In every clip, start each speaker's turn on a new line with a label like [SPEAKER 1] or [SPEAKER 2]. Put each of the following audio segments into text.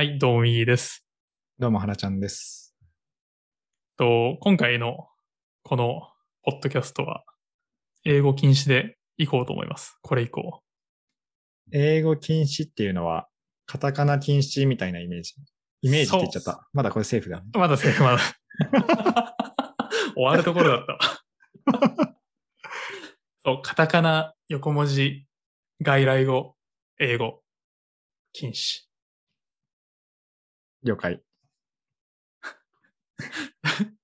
[SPEAKER 1] はい、どうも、右です。
[SPEAKER 2] どうも、はらちゃんです。
[SPEAKER 1] と今回のこのポッドキャストは、英語禁止でいこうと思います。これ以降。
[SPEAKER 2] 英語禁止っていうのは、カタカナ禁止みたいなイメージ。イメージって言っちゃっ
[SPEAKER 1] そ
[SPEAKER 2] た。まだこれセーフだ。
[SPEAKER 1] まだセーフ、まだ。終わるところだった。そう、カタカナ、横文字、外来語、英語、禁止。
[SPEAKER 2] 了解。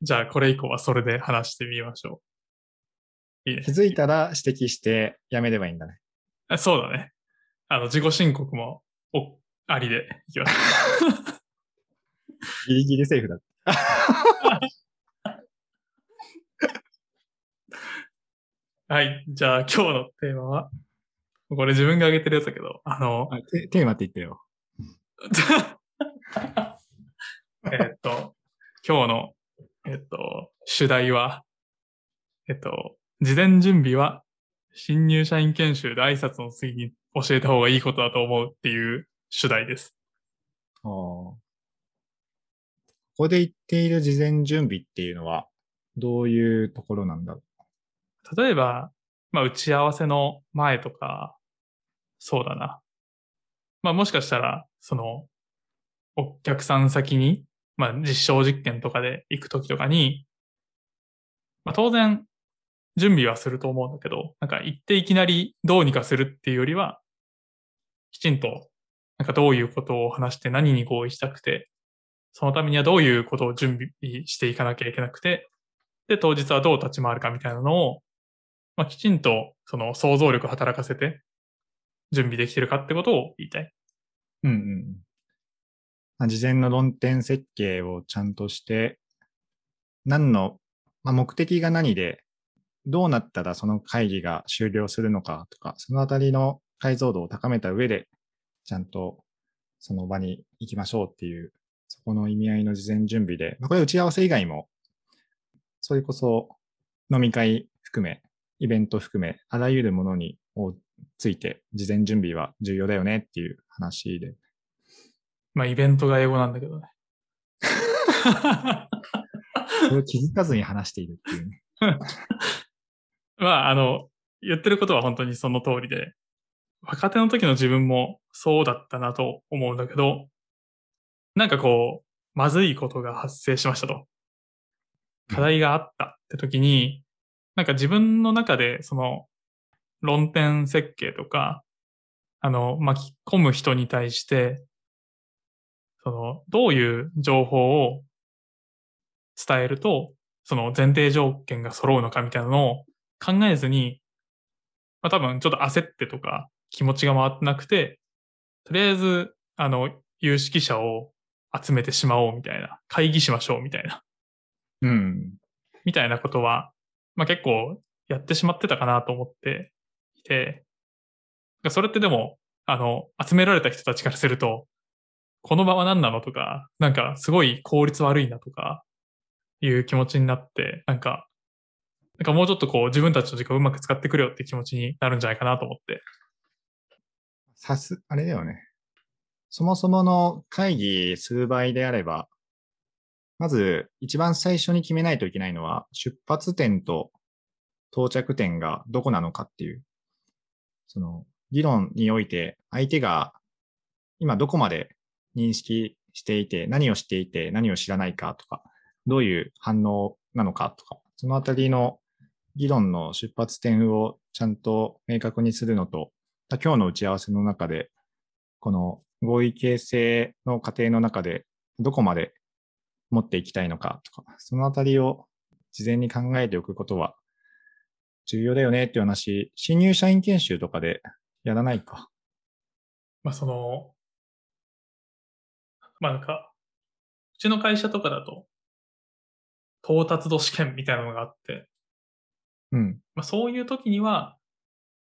[SPEAKER 1] じゃあ、これ以降はそれで話してみましょう。いいね
[SPEAKER 2] 気。づいたら指摘してやめればいいんだね。
[SPEAKER 1] あそうだね。あの、自己申告も、お、ありでいきます。
[SPEAKER 2] ギリギリセーフだ。
[SPEAKER 1] はい。じゃあ、今日のテーマは、これ自分が挙げてるやつだけど、あの、
[SPEAKER 2] あテテーマって言ってよ。
[SPEAKER 1] えっと、今日の、えっと、主題は、えっと、事前準備は、新入社員研修で挨拶の次に教えた方がいいことだと思うっていう主題です。
[SPEAKER 2] あーここで言っている事前準備っていうのは、どういうところなんだろ
[SPEAKER 1] 例えば、まあ、打ち合わせの前とか、そうだな。まあ、もしかしたら、その、お客さん先に、まあ、実証実験とかで行くときとかに、まあ、当然、準備はすると思うんだけど、なんか行っていきなりどうにかするっていうよりは、きちんと、なんかどういうことを話して何に合意したくて、そのためにはどういうことを準備していかなきゃいけなくて、で、当日はどう立ち回るかみたいなのを、まあ、きちんとその想像力を働かせて準備できてるかってことを言いたい。
[SPEAKER 2] う。んうん。事前の論点設計をちゃんとして、何の、まあ、目的が何で、どうなったらその会議が終了するのかとか、そのあたりの解像度を高めた上で、ちゃんとその場に行きましょうっていう、そこの意味合いの事前準備で、まあ、これ打ち合わせ以外も、それこそ飲み会含め、イベント含め、あらゆるものについて、事前準備は重要だよねっていう話で。
[SPEAKER 1] まあ、イベントが英語なんだけどね。
[SPEAKER 2] それを気づかずに話しているっていうね。
[SPEAKER 1] まあ、あの、言ってることは本当にその通りで、若手の時の自分もそうだったなと思うんだけど、なんかこう、まずいことが発生しましたと。課題があったって時に、なんか自分の中でその論点設計とか、あの、巻き込む人に対して、その、どういう情報を伝えると、その前提条件が揃うのかみたいなのを考えずに、まあ多分ちょっと焦ってとか気持ちが回ってなくて、とりあえず、あの、有識者を集めてしまおうみたいな、会議しましょうみたいな、
[SPEAKER 2] うん。
[SPEAKER 1] みたいなことは、まあ結構やってしまってたかなと思っていて、それってでも、あの、集められた人たちからすると、この場は何なのとか、なんかすごい効率悪いなとか、いう気持ちになって、なんか、なんかもうちょっとこう自分たちの時間をうまく使ってくれよって気持ちになるんじゃないかなと思って。
[SPEAKER 2] さす、あれだよね。そもそもの会議する場合であれば、まず一番最初に決めないといけないのは、出発点と到着点がどこなのかっていう、その議論において相手が今どこまで認識していて、何をしていて、何を知らないかとか、どういう反応なのかとか、そのあたりの議論の出発点をちゃんと明確にするのと、今日の打ち合わせの中で、この合意形成の過程の中でどこまで持っていきたいのかとか、そのあたりを事前に考えておくことは重要だよねっていう話、新入社員研修とかでやらないか。
[SPEAKER 1] まあその、まあなんか、うちの会社とかだと、到達度試験みたいなのがあって、
[SPEAKER 2] うん。
[SPEAKER 1] まあそういう時には、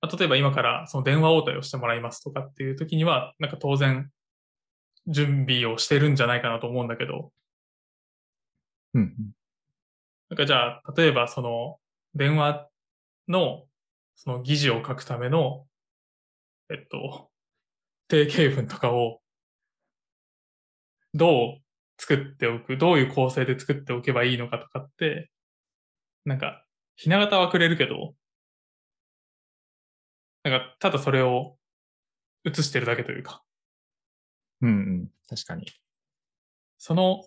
[SPEAKER 1] まあ例えば今からその電話応対をしてもらいますとかっていう時には、なんか当然準備をしてるんじゃないかなと思うんだけど、
[SPEAKER 2] うん。
[SPEAKER 1] なんかじゃあ、例えばその電話のその議事を書くための、えっと、定型文とかをどう作っておく、どういう構成で作っておけばいいのかとかって、なんか、ひな形はくれるけど、なんか、ただそれを映してるだけというか、
[SPEAKER 2] うんうん。確かに。
[SPEAKER 1] その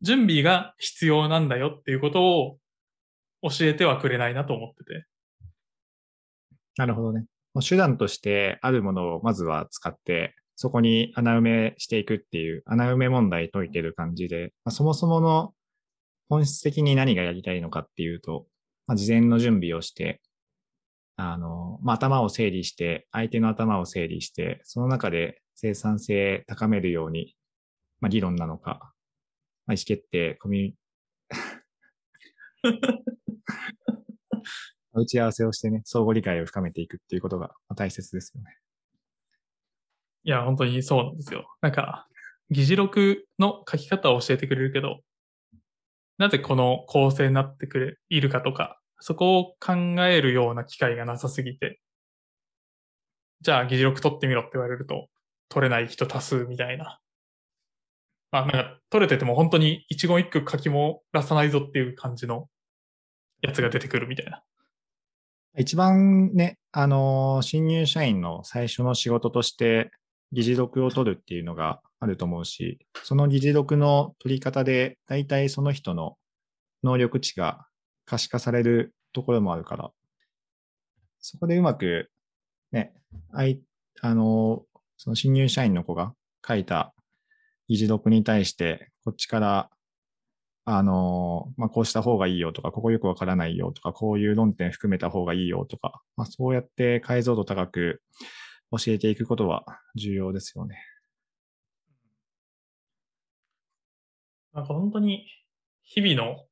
[SPEAKER 1] 準備が必要なんだよっていうことを教えてはくれないなと思ってて。
[SPEAKER 2] なるほどね。手段としてあるものをまずは使って、そこに穴埋めしていくっていう、穴埋め問題解いてる感じで、まあ、そもそもの本質的に何がやりたいのかっていうと、まあ、事前の準備をして、あの、まあ、頭を整理して、相手の頭を整理して、その中で生産性高めるように、まあ、議論なのか、まあ、意思決定、コミュニ、打ち合わせをしてね、相互理解を深めていくっていうことがまあ大切ですよね。
[SPEAKER 1] いや、本当にそうなんですよ。なんか、議事録の書き方を教えてくれるけど、なぜこの構成になってくれ、いるかとか、そこを考えるような機会がなさすぎて、じゃあ議事録取ってみろって言われると、取れない人多数みたいな。まあなんか、取れてても本当に一言一句書きもらさないぞっていう感じのやつが出てくるみたいな。
[SPEAKER 2] 一番ね、あのー新入社員の最初の仕事として、議事録を取るっていうのがあると思うし、その議事録の取り方で、大体その人の能力値が可視化されるところもあるから、そこでうまく、ね、あい、あのその新入社員の子が書いた議事録に対して、こっちからあの、まあ、こうした方がいいよとか、ここよくわからないよとか、こういう論点含めた方がいいよとか、まあ、そうやって解像度高く教えていくことは重要ですよね。
[SPEAKER 1] なんか本当に日々の、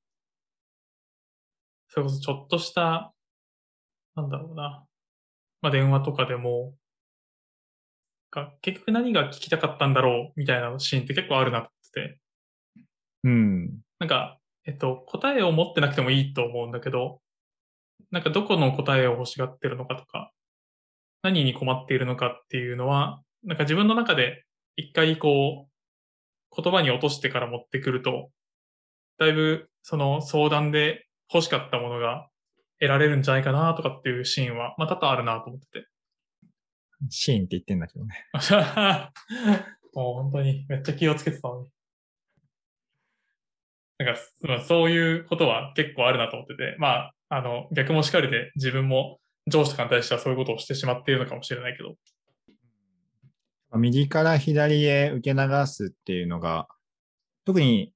[SPEAKER 1] それこそちょっとした、なんだろうな、まあ電話とかでも、が結局何が聞きたかったんだろうみたいなシーンって結構あるなってて、
[SPEAKER 2] うん。
[SPEAKER 1] なんか、えっと、答えを持ってなくてもいいと思うんだけど、なんかどこの答えを欲しがってるのかとか、何に困っているのかっていうのは、なんか自分の中で一回こう、言葉に落としてから持ってくると、だいぶその相談で欲しかったものが得られるんじゃないかなとかっていうシーンは、まあ多々あるなと思ってて。
[SPEAKER 2] シーンって言ってんだけどね。
[SPEAKER 1] もう本当にめっちゃ気をつけてたのに。なんか、まあ、そういうことは結構あるなと思ってて、まあ、あの、逆もしかりで自分も上司とかに対してはそういうことをしてしまっているのかもしれないけど。
[SPEAKER 2] 右から左へ受け流すっていうのが、特に、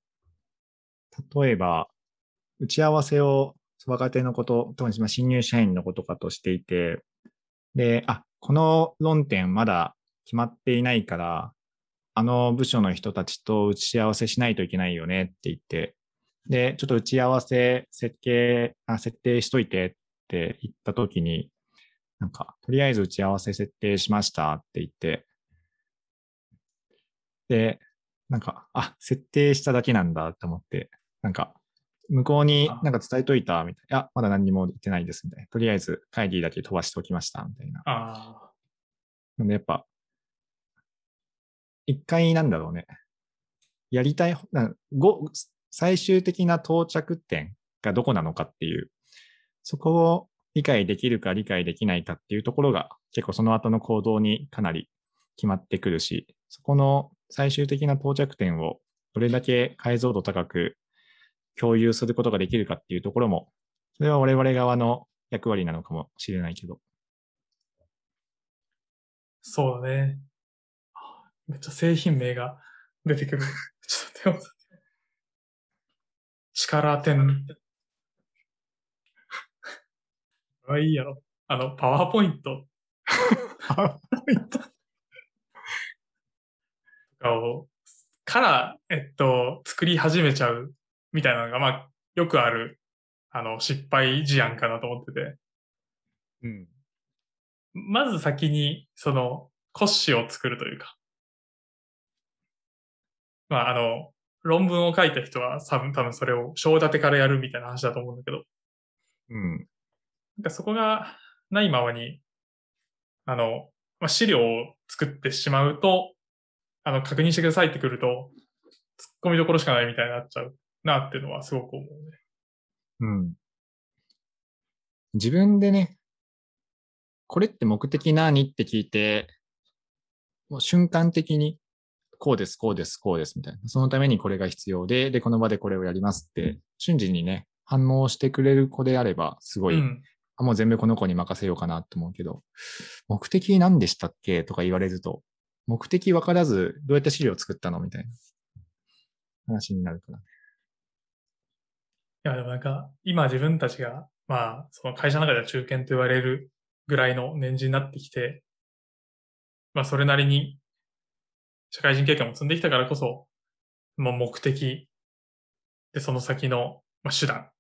[SPEAKER 2] 例えば、打ち合わせを若手のこと、特に新入社員のことかとしていて、で、あ、この論点まだ決まっていないから、あの部署の人たちと打ち合わせしないといけないよねって言って、で、ちょっと打ち合わせ設計、あ設定しといてって言ったときに、なんか、とりあえず打ち合わせ設定しましたって言って、で、なんか、あ、設定しただけなんだって思って、なんか、向こうになんか伝えといたみたいな。いや、まだ何にも言ってないですみたいな。とりあえず会議だけ飛ばしておきましたみたいな。
[SPEAKER 1] あ
[SPEAKER 2] なんでやっぱ、一回なんだろうね。やりたい、なご最終的な到着点がどこなのかっていう、そこを理解できるか理解できないかっていうところが結構その後の行動にかなり決まってくるし、そこの最終的な到着点をどれだけ解像度高く共有することができるかっていうところも、それは我々側の役割なのかもしれないけど。
[SPEAKER 1] そうだね。めっちゃ製品名が出てくる。ちょっと待って。力点。あ、いいやろ。あの、パワーポイント
[SPEAKER 2] パワーポイント
[SPEAKER 1] とかを、から、えっと、作り始めちゃうみたいなのが、まあ、よくある、あの、失敗事案かなと思ってて。
[SPEAKER 2] うん。
[SPEAKER 1] まず先に、その、骨子を作るというか。まあ、あの、論文を書いた人は多分、多分それを章立てからやるみたいな話だと思うんだけど、
[SPEAKER 2] うん。
[SPEAKER 1] なんかそこがないままに、あの、まあ、資料を作ってしまうと、あの、確認してくださいってくると、突っ込みどころしかないみたいになっちゃうなっていうのはすごく思うね。
[SPEAKER 2] うん。自分でね、これって目的何って聞いて、もう瞬間的に、こうです、こうです、こうです、みたいな。そのためにこれが必要で、で、この場でこれをやりますって、瞬時にね、反応してくれる子であれば、すごい、
[SPEAKER 1] うん。
[SPEAKER 2] あもう全部この子に任せようかなと思うけど、目的何でしたっけ？とか言われると、目的分からず、どうやって資料を作ったの？みたいな話になるから。
[SPEAKER 1] いや、でもなんか、今自分たちが、まあ、その会社の中では中堅と言われるぐらいの年次になってきて、まあ、それなりに社会人経験も積んできたからこそ、まあ、目的で、その先の、まあ、手段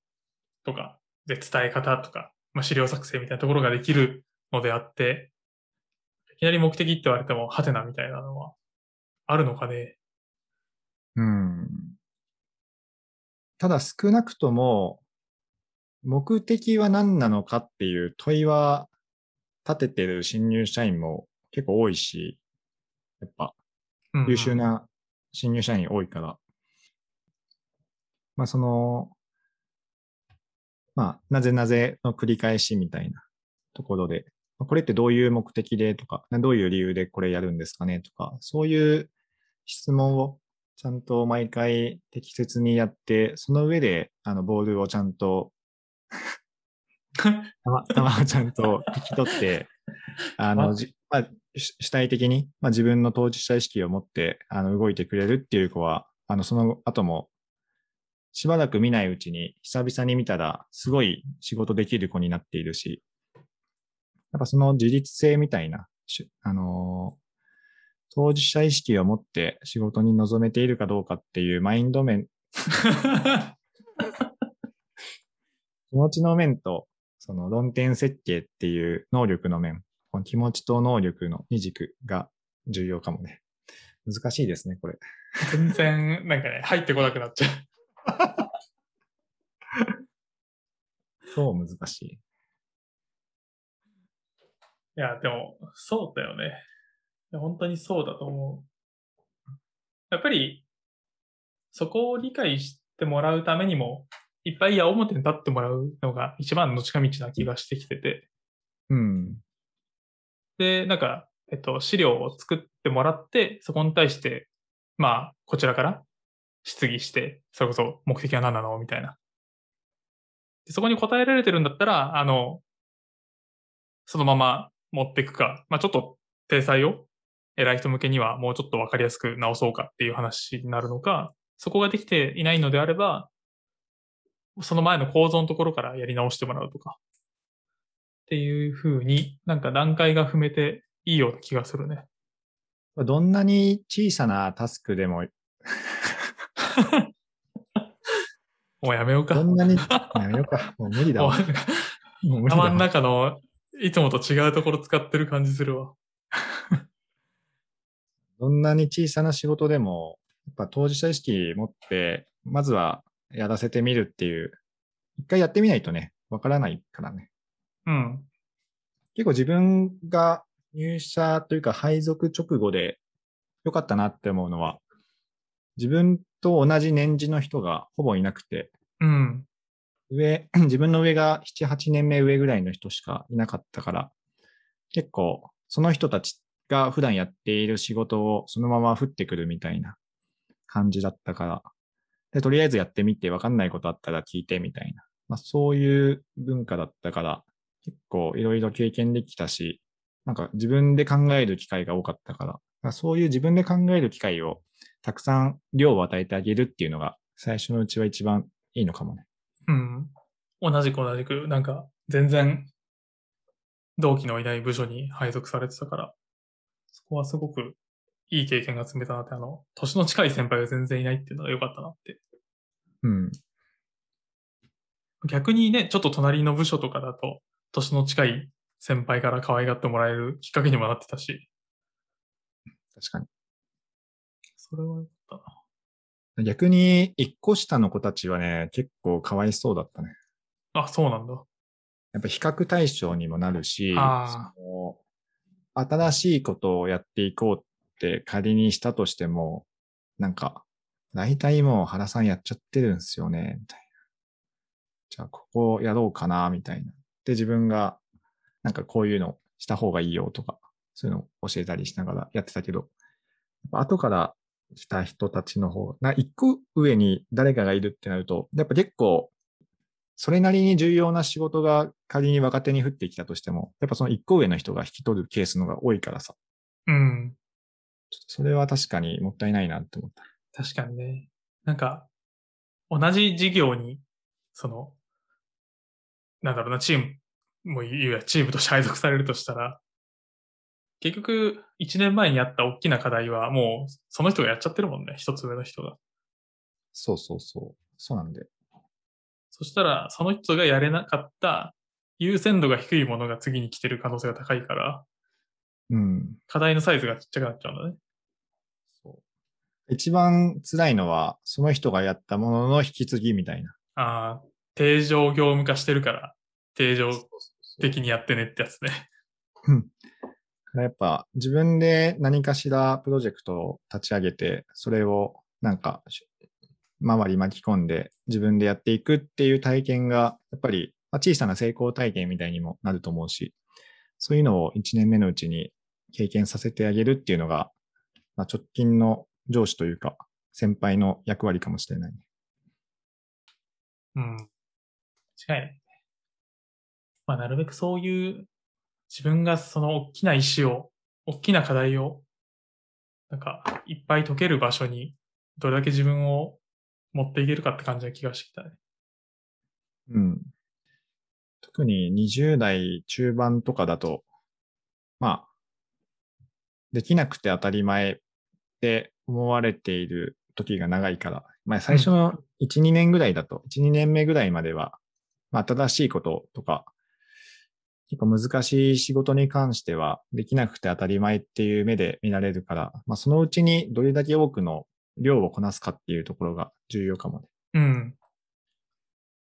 [SPEAKER 1] とか、で、伝え方とか、まあ、資料作成みたいなところができるのであって、いきなり目的って言われても、ハテナみたいなのは、あるのかね。
[SPEAKER 2] うん。ただ少なくとも、目的は何なのかっていう問いは立ててる新入社員も結構多いし、やっぱ
[SPEAKER 1] うんうん
[SPEAKER 2] 優秀な新入社員多いから、まあその、まあなぜなぜの繰り返しみたいなところで、まあこれってどういう目的でとか、などういう理由でこれやるんですかねとか、そういう質問をちゃんと毎回適切にやって、その上であのボールをちゃんと、球球をちゃんと引き取って、あの、じまあ、主主体的に、まあ、自分の当事者意識を持ってあの動いてくれるっていう子は、あのその後もしばらく見ないうちに久々に見たらすごい仕事できる子になっているし、やっぱその自立性みたいな、しあのー当事者意識を持って仕事に臨めているかどうかっていうマインド面、気持ちの面と、その論点設計っていう能力の面、この気持ちと能力の二軸が重要かもね。難しいですね、これ。
[SPEAKER 1] 全然、なんかね、入ってこなくなっちゃう。
[SPEAKER 2] そう難しい。
[SPEAKER 1] いや、でも、そうだよね。本当にそうだと思う。やっぱり、そこを理解してもらうためにも、いっぱい矢面に立ってもらうのが一番の近道な気がしてきてて。
[SPEAKER 2] うん。
[SPEAKER 1] で、なんか、えっと、資料を作ってもらって、そこに対して、まあ、こちらから質疑して、それこそ目的は何なの？みたいな。でそこに答えられてるんだったら、あの、そのまま持っていくか、まあちょっと体裁を偉い人向けにはもうちょっとわかりやすく直そうかっていう話になるのか、そこができていないのであれば、その前の構造のところからやり直してもらうとか。っていう風に、なんか段階が踏めていいような気がするね。
[SPEAKER 2] どんなに小さなタスクでも、
[SPEAKER 1] もうやめようか。
[SPEAKER 2] どんなに、やめようか。もう無理だわ。もう無理だ
[SPEAKER 1] 頭の
[SPEAKER 2] わ。
[SPEAKER 1] 中のいつもと違うところ使ってる感じするわ。
[SPEAKER 2] どんなに小さな仕事でも、やっぱ当事者意識持って、まずはやらせてみるっていう、一回やってみないとね、わからないからね。
[SPEAKER 1] うん。
[SPEAKER 2] 結構自分が入社というか配属直後で良かったなって思うのは、自分と同じ年次の人がほぼいなくて、
[SPEAKER 1] うん。
[SPEAKER 2] 上、自分の上が7、8年目上ぐらいの人しかいなかったから、結構その人たちが普段やっている仕事をそのまま降ってくるみたいな感じだったから、で、とりあえずやってみて分かんないことあったら聞いてみたいな、まあそういう文化だったから、結構いろいろ経験できたし、なんか自分で考える機会が多かったから、だからそういう自分で考える機会をたくさん量を与えてあげるっていうのが最初のうちは一番いいのかもね。
[SPEAKER 1] うん。同じく同じく、なんか、全然、同期のいない部署に配属されてたから、そこはすごくいい経験が積めたなって、あの、年の近い先輩が全然いないっていうのが良かったなって。
[SPEAKER 2] うん。
[SPEAKER 1] 逆にね、ちょっと隣の部署とかだと、年の近い先輩から可愛がってもらえるきっかけにもなってたし、
[SPEAKER 2] 確かに。
[SPEAKER 1] それは良かったな。
[SPEAKER 2] 逆に、一個下の子たちはね、結構かわいそうだったね。
[SPEAKER 1] あ、そうなんだ。
[SPEAKER 2] やっぱ比較対象にもなるし、新しいことをやっていこうっって仮にしたとしても、なんか、大体もう原さんやっちゃってるんですよね、みたいな。じゃあ、ここやろうかな、みたいな。で、自分が、なんかこういうのした方がいいよとか、そういうのを教えたりしながらやってたけど、後から来た人たちの方、な、一個上に誰かがいるってなると、やっぱ結構、それなりに重要な仕事が仮に若手に降ってきたとしても、やっぱその一個上の人が引き取るケースのが多いからさ。
[SPEAKER 1] うん。
[SPEAKER 2] ちょっとそれは確かにもったいないなって思った。
[SPEAKER 1] 確かにね。なんか、同じ事業に、その、なんだろうな、チーム、もういや、チームとして配属されるとしたら、結局、1年前にあった大きな課題は、もう、その人がやっちゃってるもんね。一つ上の人が。
[SPEAKER 2] そうそうそう。そうなんで。
[SPEAKER 1] そしたら、その人がやれなかった優先度が低いものが次に来てる可能性が高いから、
[SPEAKER 2] うん。
[SPEAKER 1] 課題のサイズがちっちゃくなっちゃうんだね。
[SPEAKER 2] そう。一番辛いのは、その人がやったものの引き継ぎみたいな。
[SPEAKER 1] ああ、定常業務化してるから、定常的にやってねってやつね。
[SPEAKER 2] やっぱ自分で何かしらプロジェクトを立ち上げて、それをなんか周り巻き込んで自分でやっていくっていう体験が、やっぱり小さな成功体験みたいにもなると思うし、そういうのを1年目のうちに経験させてあげるっていうのが、まあ、直近の上司というか先輩の役割かもしれないね。
[SPEAKER 1] うん。違い。まあ、なるべくそういう、自分がその大きな石を、大きな課題を、なんか、いっぱい解ける場所に、どれだけ自分を持っていけるかって感じな気がしてきたね。
[SPEAKER 2] うん。特に20代中盤とかだと、まあ、できなくて当たり前って思われている時が長いから、まあ最初の1、2年ぐらいだと、1、2年目ぐらいまでは、まあ新しいこととか、結構難しい仕事に関しては、できなくて当たり前っていう目で見られるから、まあそのうちにどれだけ多くの量をこなすかっていうところが重要かもね。
[SPEAKER 1] うん。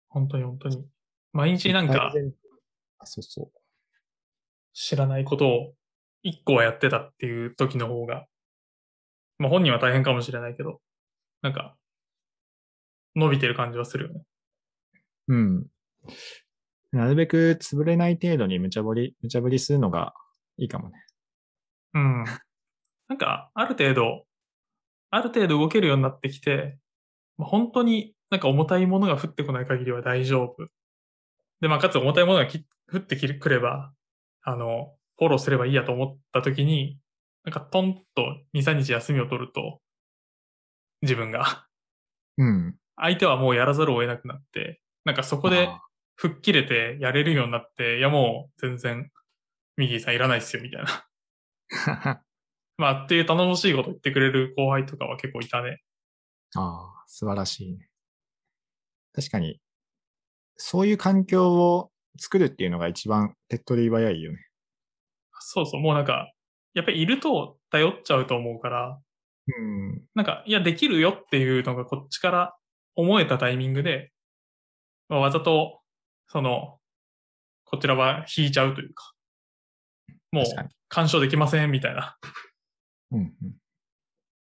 [SPEAKER 1] 本当に本当に。毎日なんか
[SPEAKER 2] あそうそう。
[SPEAKER 1] 知らないことを一個はやってたっていう時の方が、まあ本人は大変かもしれないけど、なんか、伸びてる感じはするよね。
[SPEAKER 2] うん。なるべく潰れない程度に無茶ぶり、無茶ぶりするのがいいかもね。
[SPEAKER 1] うん。なんか、ある程度、ある程度動けるようになってきて、まあ、本当になんか重たいものが降ってこない限りは大丈夫。で、まあ、かつ重たいものがき降ってきくれば、あの、フォローすればいいやと思った時に、なんかトンと2、3日休みを取ると、自分が、
[SPEAKER 2] うん。
[SPEAKER 1] 相手はもうやらざるを得なくなって、なんかそこで
[SPEAKER 2] あ
[SPEAKER 1] 吹っ切れてやれるようになって、いやもう全然、ミギーさんいらないっすよ、みたいな。
[SPEAKER 2] ー
[SPEAKER 1] まあ、っていう頼もしいこと言ってくれる後輩とかは結構いたね。
[SPEAKER 2] あー、素晴らしいね。確かに、そういう環境を作るっていうのが一番手っ取り早いよね。
[SPEAKER 1] そうそう、もうなんか、やっぱりいると頼っちゃうと思うから、
[SPEAKER 2] うん。
[SPEAKER 1] なんか、いや、できるよっていうのがこっちから思えたタイミングで、まあ、わざと、その、こちらは引いちゃうというか、もう。干渉できませんみたいな、っ
[SPEAKER 2] うんうん。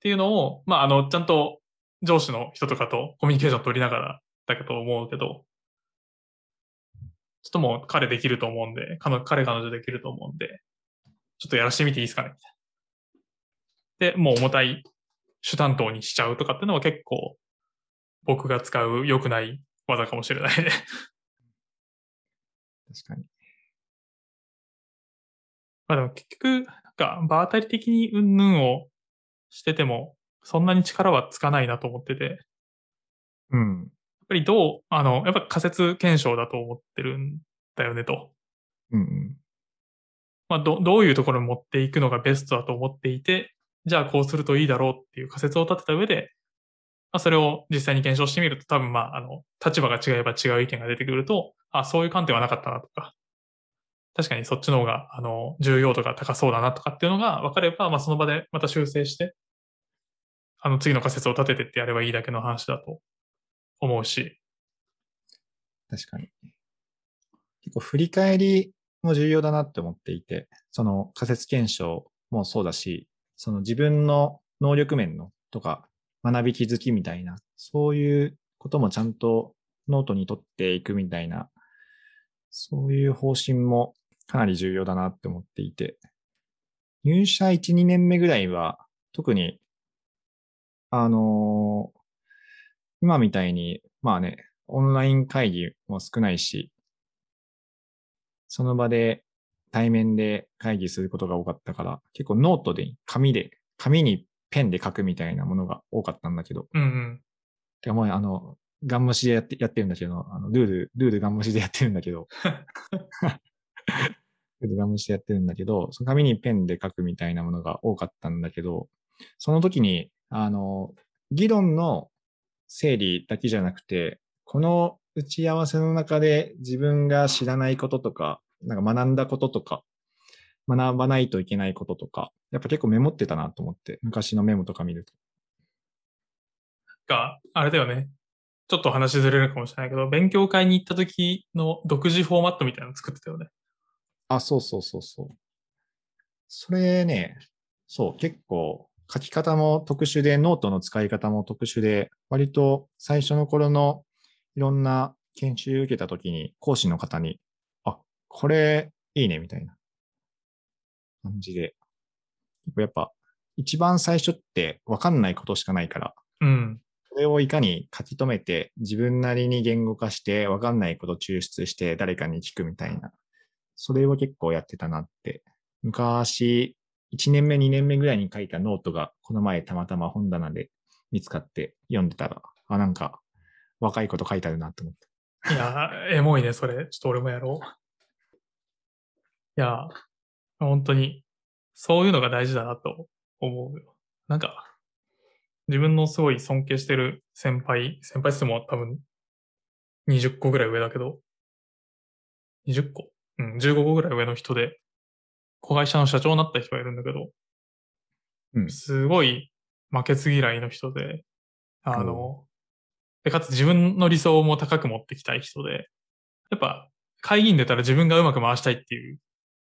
[SPEAKER 1] ていうのを、まあ、あの、ちゃんと上司の人とかとコミュニケーション取りながらだけど思うけど、ちょっともう彼できると思うんで、彼彼彼女できると思うんで、ちょっとやらしてみていいですかねみたいな。で、もう重たい主担当にしちゃうとかっていうのは結構僕が使う良くない技かもしれないね。
[SPEAKER 2] 確かに。
[SPEAKER 1] まあでも結局、なんか場当たり的にうんぬんをしてても、そんなに力はつかないなと思ってて、やっ
[SPEAKER 2] うん。
[SPEAKER 1] ぱりどう、あの、やっぱ仮説検証だと思ってるんだよねと。
[SPEAKER 2] うんうん。
[SPEAKER 1] まあ、ど、どういうところに持っていくのがベストだと思っていて、じゃあこうするといいだろうっていう仮説を立てた上で、まあ、それを実際に検証してみると多分まあ、あの、立場が違えば違う意見が出てくると、あ、そういう観点はなかったなとか、確かにそっちの方が、あの、重要度が高そうだなとかっていうのが分かれば、まあ、その場でまた修正して、あの、次の仮説を立ててってやればいいだけの話だと思うし、
[SPEAKER 2] 確かに。結構振り返りも重要だなって思っていて、その仮説検証もそうだし、その自分の能力面のとか、学び気づきみたいな、そういうこともちゃんとノートに取っていくみたいな、そういう方針もかなり重要だなって思っていて、入社1、2年目ぐらいは、特に、あのー今みたいに、まあね、オンライン会議も少ないし、その場で対面で会議することが多かったから、結構ノートで、紙で、紙にペンで書くみたいなものが多かったんだけど、
[SPEAKER 1] うんうん。
[SPEAKER 2] てかもうあの、ガン無視でやって、やってるんだけど、あの、ルール、ルールガン無視でやってるんだけど、ルールガン無視でやってるんだけど、その紙にペンで書くみたいなものが多かったんだけど、その時に、あの、議論の整理だけじゃなくて、この打ち合わせの中で自分が知らないこととか、なんか学んだこととか、学ばないといけないこととか、やっぱ結構メモってたなと思って、昔のメモとか見ると。
[SPEAKER 1] が、あれだよね。ちょっと話ずれるかもしれないけど、勉強会に行った時の独自フォーマットみたいなの作ってたよね。
[SPEAKER 2] あ、そうそうそうそう。それね、そう、結構書き方も特殊で、ノートの使い方も特殊で、割と最初の頃のいろんな研修受けた時に講師の方に、あ、これいいねみたいな感じで。結構やっぱ一番最初ってわかんないことしかないから、
[SPEAKER 1] うん。
[SPEAKER 2] それをいかに書き留めて自分なりに言語化してわかんないこと抽出して誰かに聞くみたいな。それを結構やってたなって。昔、1年目、2年目ぐらいに書いたノートがこの前たまたま本棚で見つかって読んでたら、あ、なんか若いこと書いてあるなと思って。
[SPEAKER 1] いや、エモいね、それ。ちょっと俺もやろう。いや、本当に、そういうのが大事だなと思うよ。なんか、自分のすごい尊敬してる先輩、先輩数も多分20個ぐらい上だけど、20個？うん、15個ぐらい上の人で、子会社の社長になった人がいるんだけど、
[SPEAKER 2] うん。
[SPEAKER 1] すごい負けず嫌いの人で、あの、で、かつ自分の理想も高く持ってきたい人で、やっぱ会議に出たら自分がうまく回したいっていう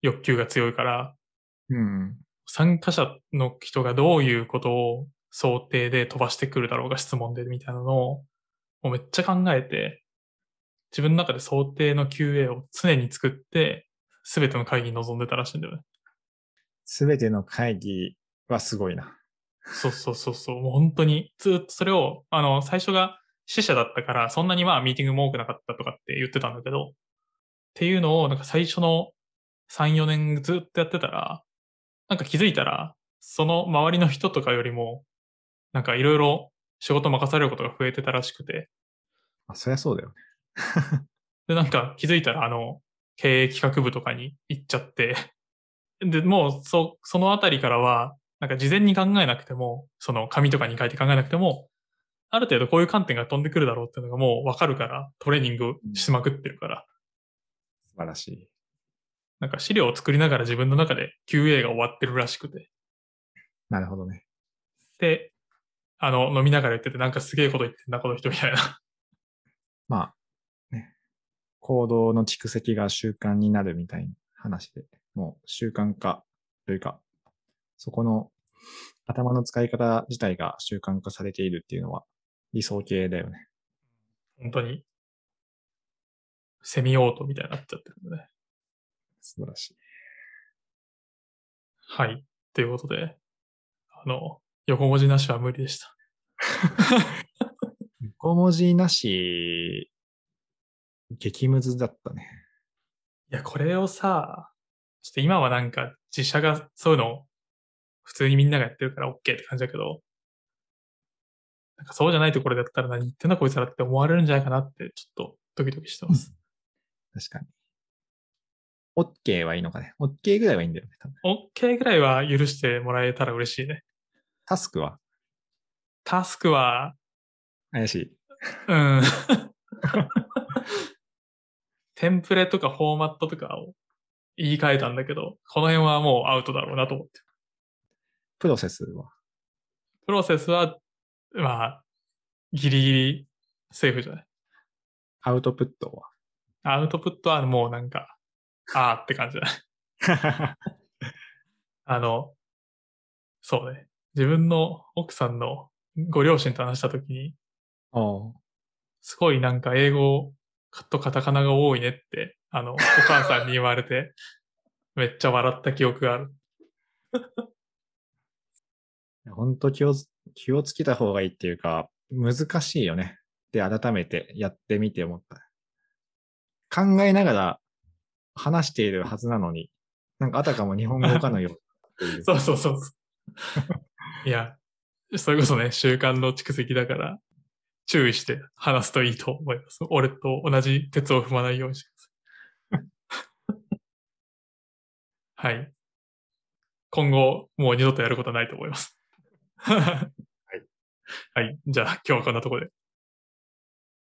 [SPEAKER 1] 欲求が強いから、
[SPEAKER 2] うん。
[SPEAKER 1] 参加者の人がどういうことを想定で飛ばしてくるだろうが質問でみたいなのをもうめっちゃ考えて、自分の中で想定の QA を常に作って、すべての会議に臨んでたらしいんだよね。
[SPEAKER 2] すべての会議はすごいな。
[SPEAKER 1] そうそうそうそう。もう本当に、ずっとそれを、あの、最初が死者だったから、そんなにまあミーティングも多くなかったとかって言ってたんだけど、っていうのを、なんか最初の3、4年ずっとやってたら、なんか気づいたら、その周りの人とかよりも、なんかいろいろ仕事任されることが増えてたらしくて、
[SPEAKER 2] あ、そりゃそうだよね。
[SPEAKER 1] で、なんか気づいたら、あの、経営企画部とかに行っちゃって、で、もう、そ、そのあたりからは、なんか事前に考えなくても、その紙とかに書いて考えなくても、ある程度こういう観点が飛んでくるだろうっていうのがもうわかるから、トレーニングしまくってるから、
[SPEAKER 2] 素晴らしい。
[SPEAKER 1] なんか資料を作りながら自分の中で QA が終わってるらしくて、
[SPEAKER 2] なるほどね。
[SPEAKER 1] で、あの、飲みながら言ってて、なんかすげえこと言ってんな、この人みたいな。
[SPEAKER 2] まあ、ね。行動の蓄積が習慣になるみたいな話で、もう習慣化というか、そこの頭の使い方自体が習慣化されているっていうのは理想形だよね。
[SPEAKER 1] 本当に、セミオートみたいになっちゃってるんでね。
[SPEAKER 2] 素晴らしい。
[SPEAKER 1] はい。ということで、あの、横文字なしは無理でした。
[SPEAKER 2] 横文字なし、激ムズだったね。
[SPEAKER 1] いや、これをさ、ちょっと今はなんか自社がそういうのを普通にみんながやってるから OK って感じだけど、なんかそうじゃないところでやったら何言ってんだこいつらって思われるんじゃないかなってちょっとドキドキしてます。
[SPEAKER 2] 確かに。OK はいいのかね。OK ぐらいはいいんだよね。
[SPEAKER 1] OK ぐらいは許してもらえたら嬉しいね。
[SPEAKER 2] タスクは？
[SPEAKER 1] タスクは、
[SPEAKER 2] 怪しい。
[SPEAKER 1] うん。テンプレとかフォーマットとかを言い換えたんだけど、この辺はもうアウトだろうなと思って。
[SPEAKER 2] プロセスは？
[SPEAKER 1] プロセスは、まあ、ギリギリセーフじゃない？
[SPEAKER 2] アウトプットは？
[SPEAKER 1] アウトプットはもうなんか、あーって感じだね。あの、そうね。自分の奥さんのご両親と話したときに、
[SPEAKER 2] ああ。
[SPEAKER 1] すごいなんか英語とカタカナが多いねって、あの、お母さんに言われて、めっちゃ笑った記憶がある。
[SPEAKER 2] 本当気をつ、気をつけた方がいいっていうか、難しいよね。で、改めてやってみて思った。考えながら話しているはずなのに、なんかあたかも日本語かのよ
[SPEAKER 1] うそうそうそう。いや、それこそね、習慣の蓄積だから、注意して話すといいと思います。俺と同じ鉄を踏まないようにしてください。はい。今後、もう二度とやることはないと思います。はい。はい。じゃあ、今日はこんなところで。